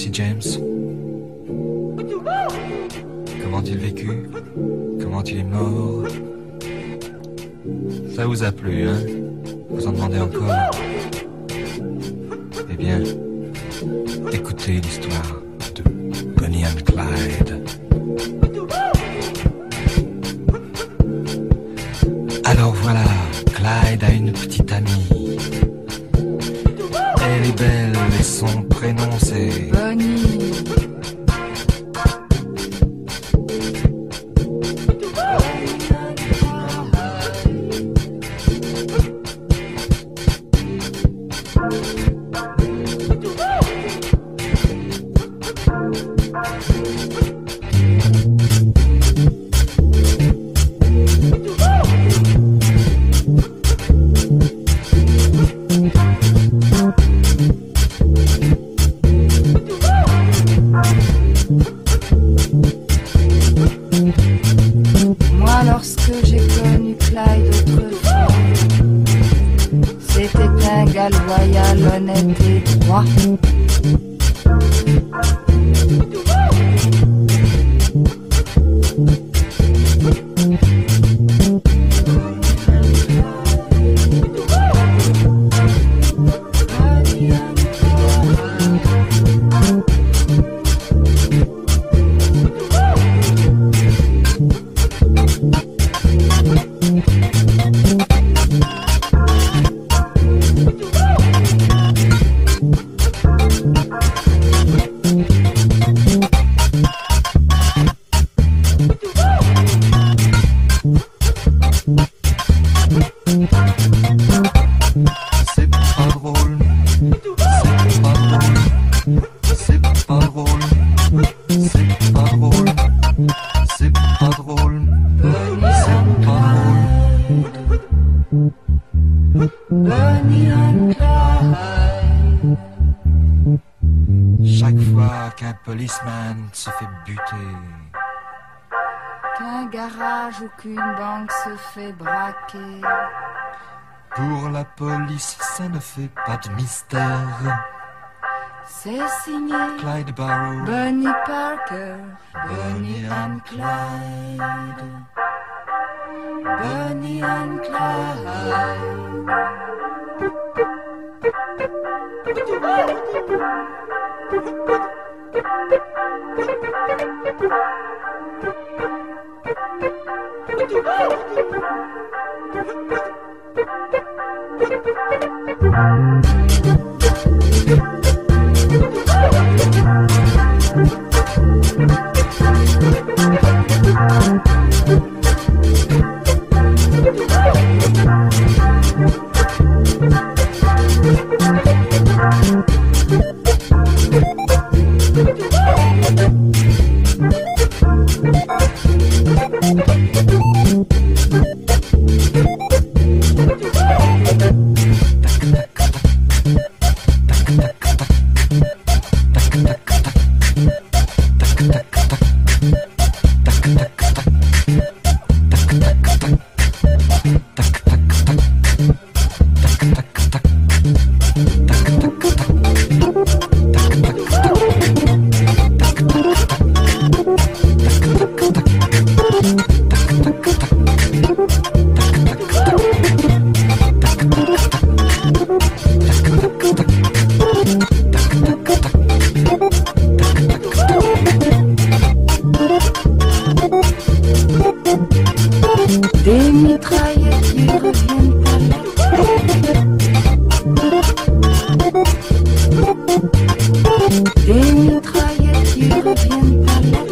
Jesse James. Comment il vécu Comment il est mort? Ça vous a plu, hein? Vous en demandez encore? Pour la police, ça ne fait pas de mystère. C'est signé Clyde Barrow, Bonnie Parker, Bonnie and Clyde. Bonnie and Clyde. Thank you. Des mitraillettes qui reviennent.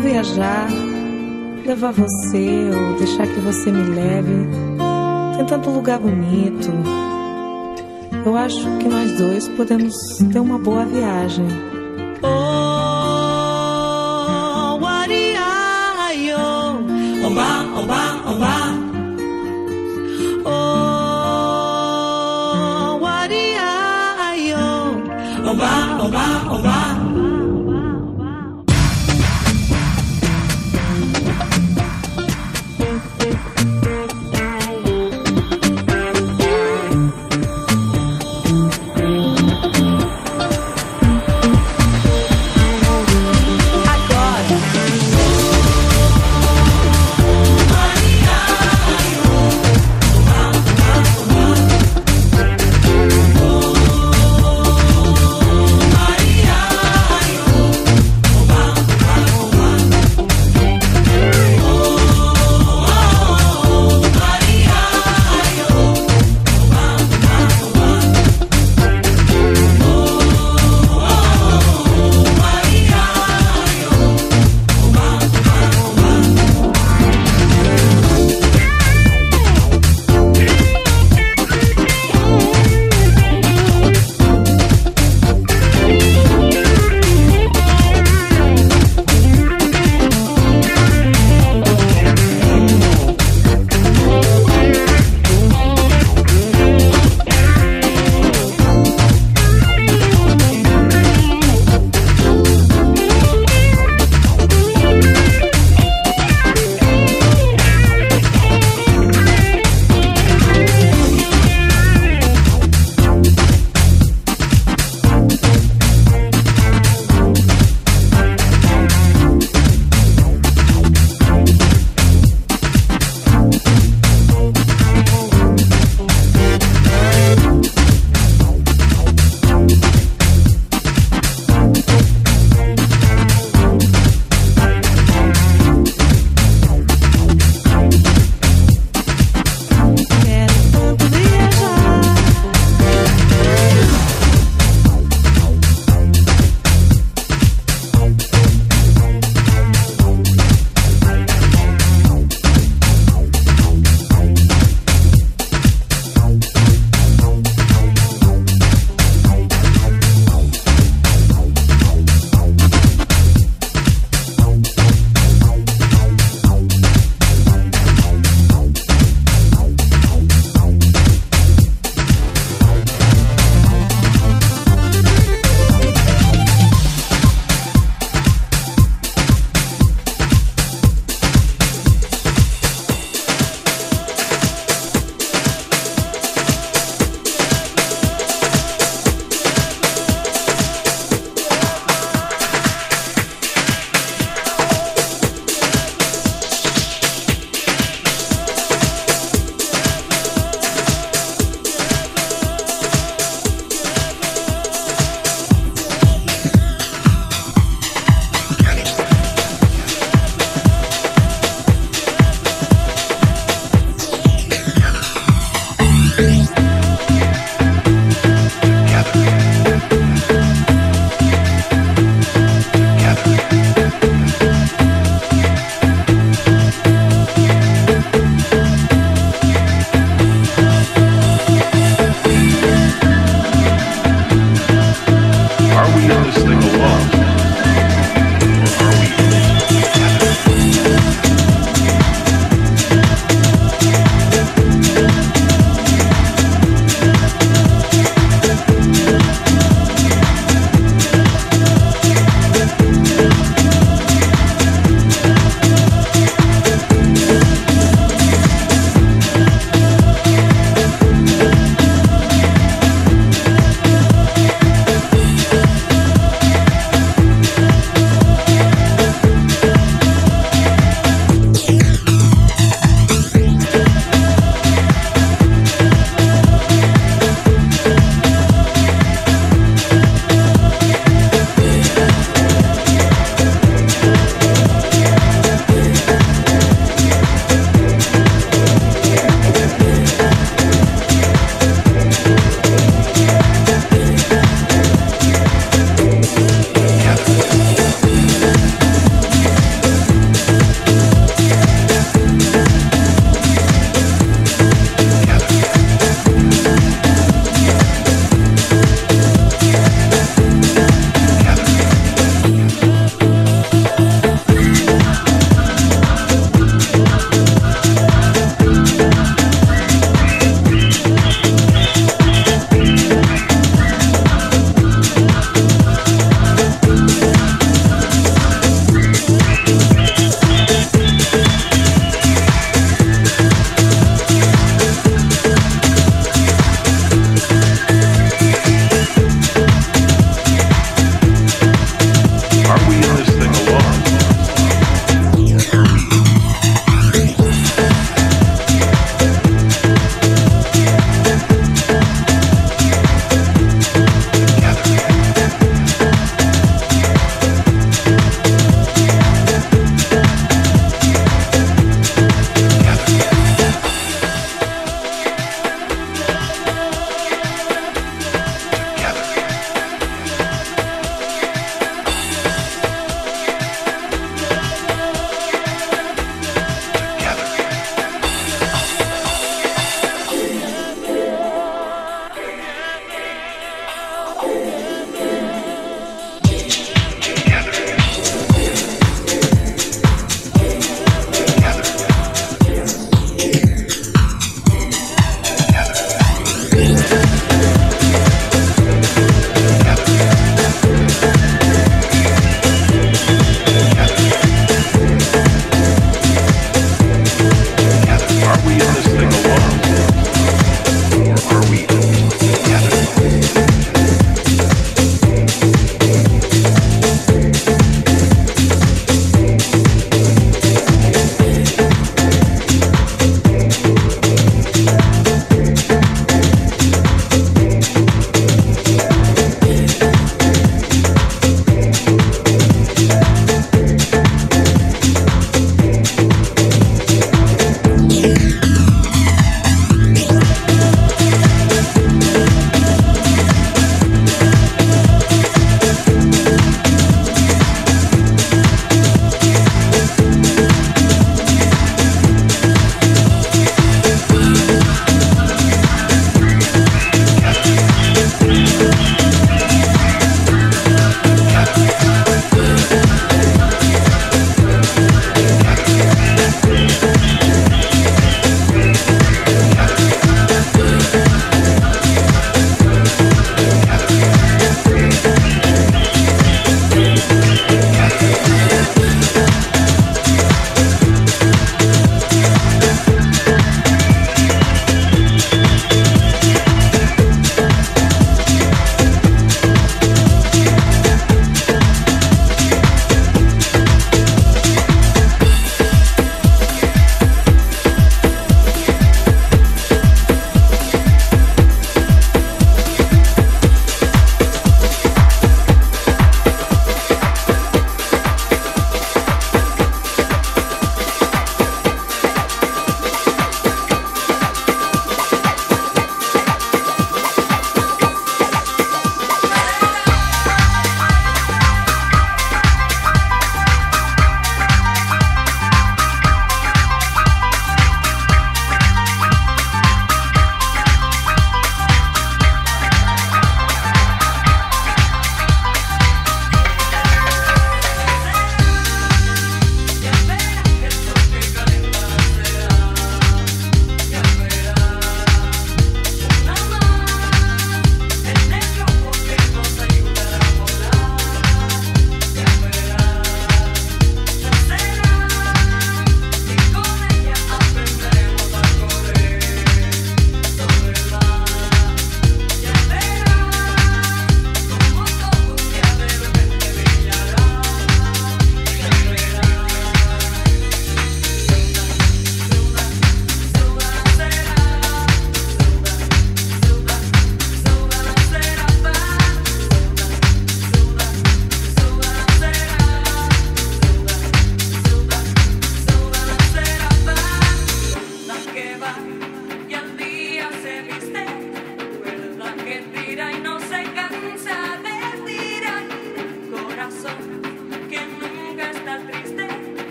Viajar, levar você ou deixar que você me leve. Tem tanto lugar bonito. Eu acho que nós dois podemos ter uma boa viagem. Oh, wariayo, oba, oba, oba.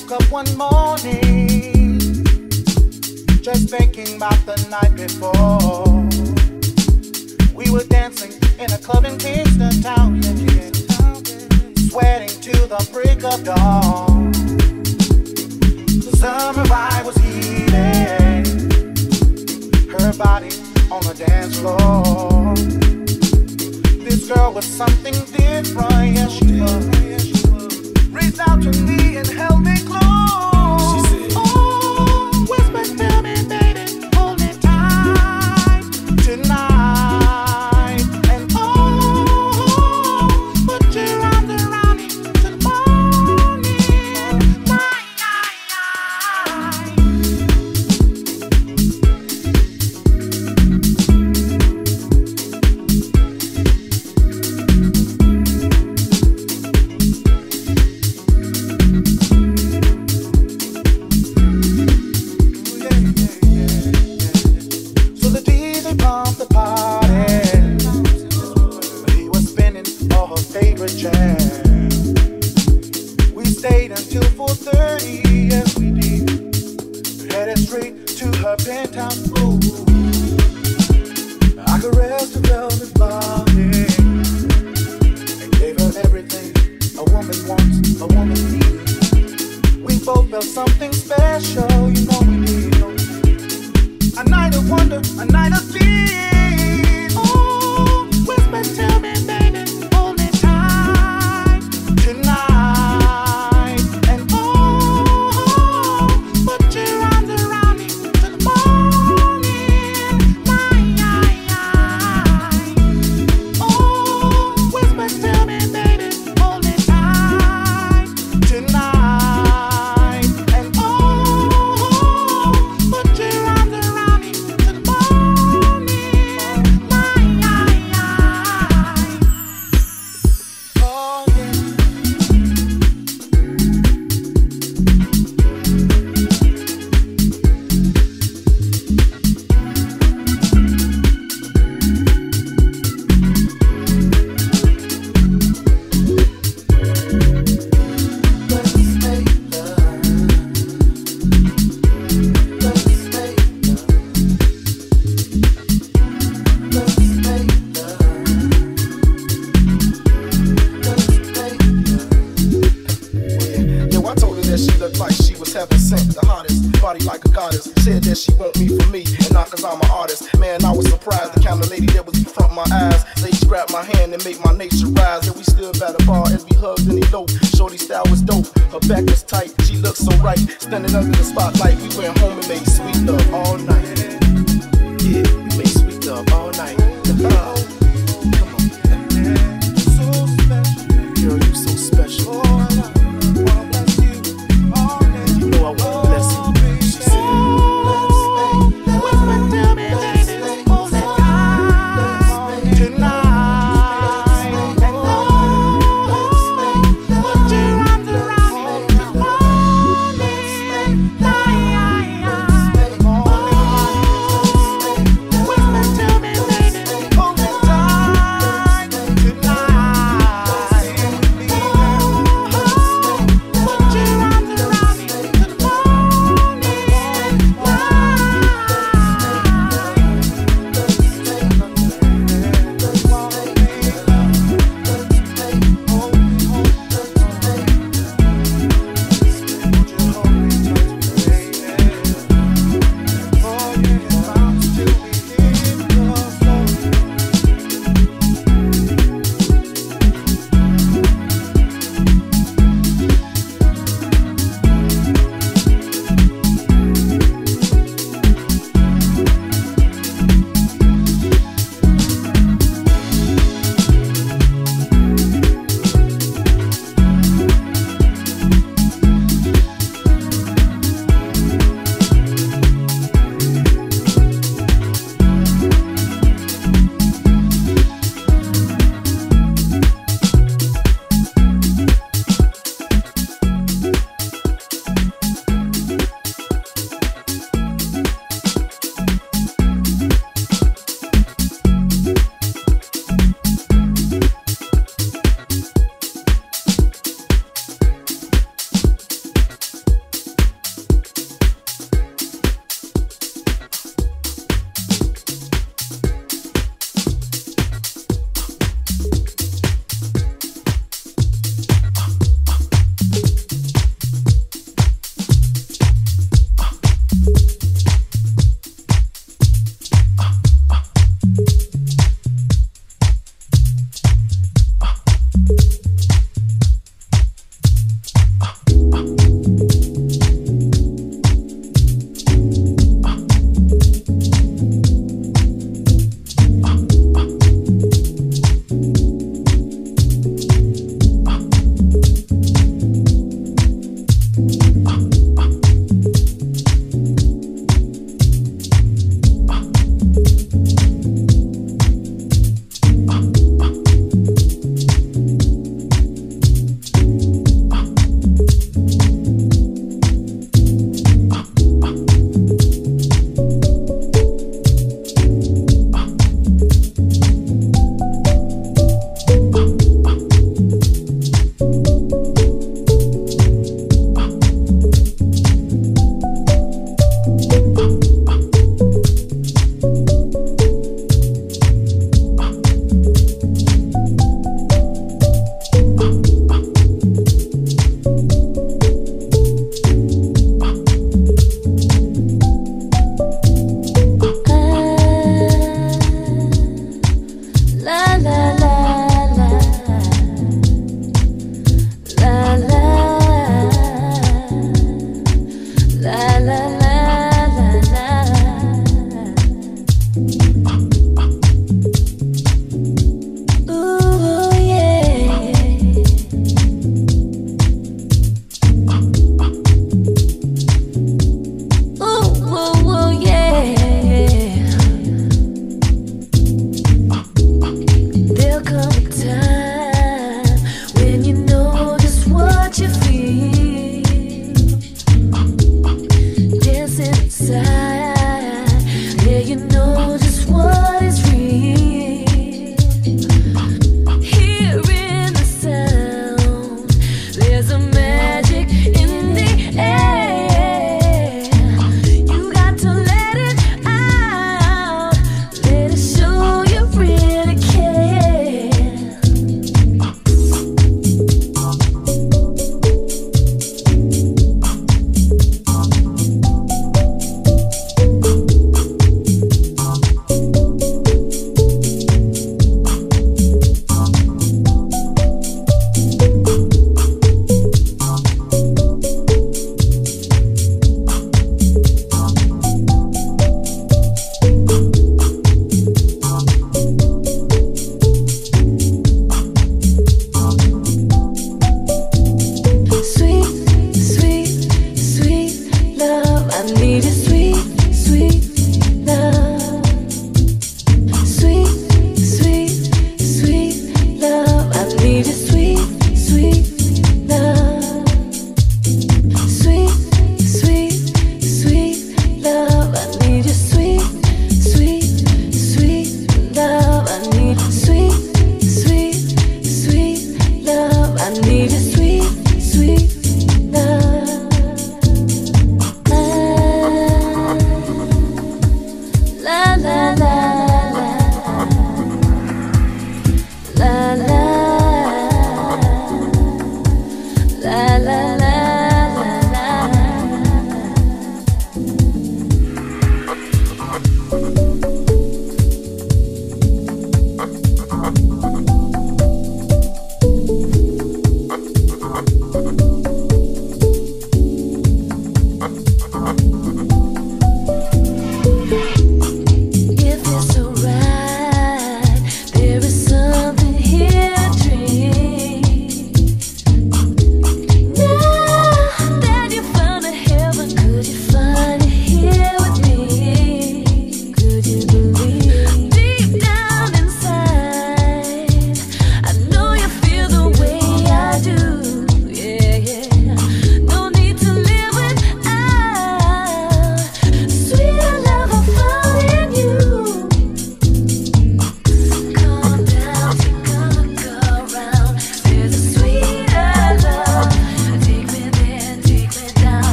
woke up one morning just thinking about the night before. We were dancing in a club in Kingston Town, sweating to the break of dawn. The summer vibe was heating, her body on the dance floor. This girl was something different, she was out to me and held me close.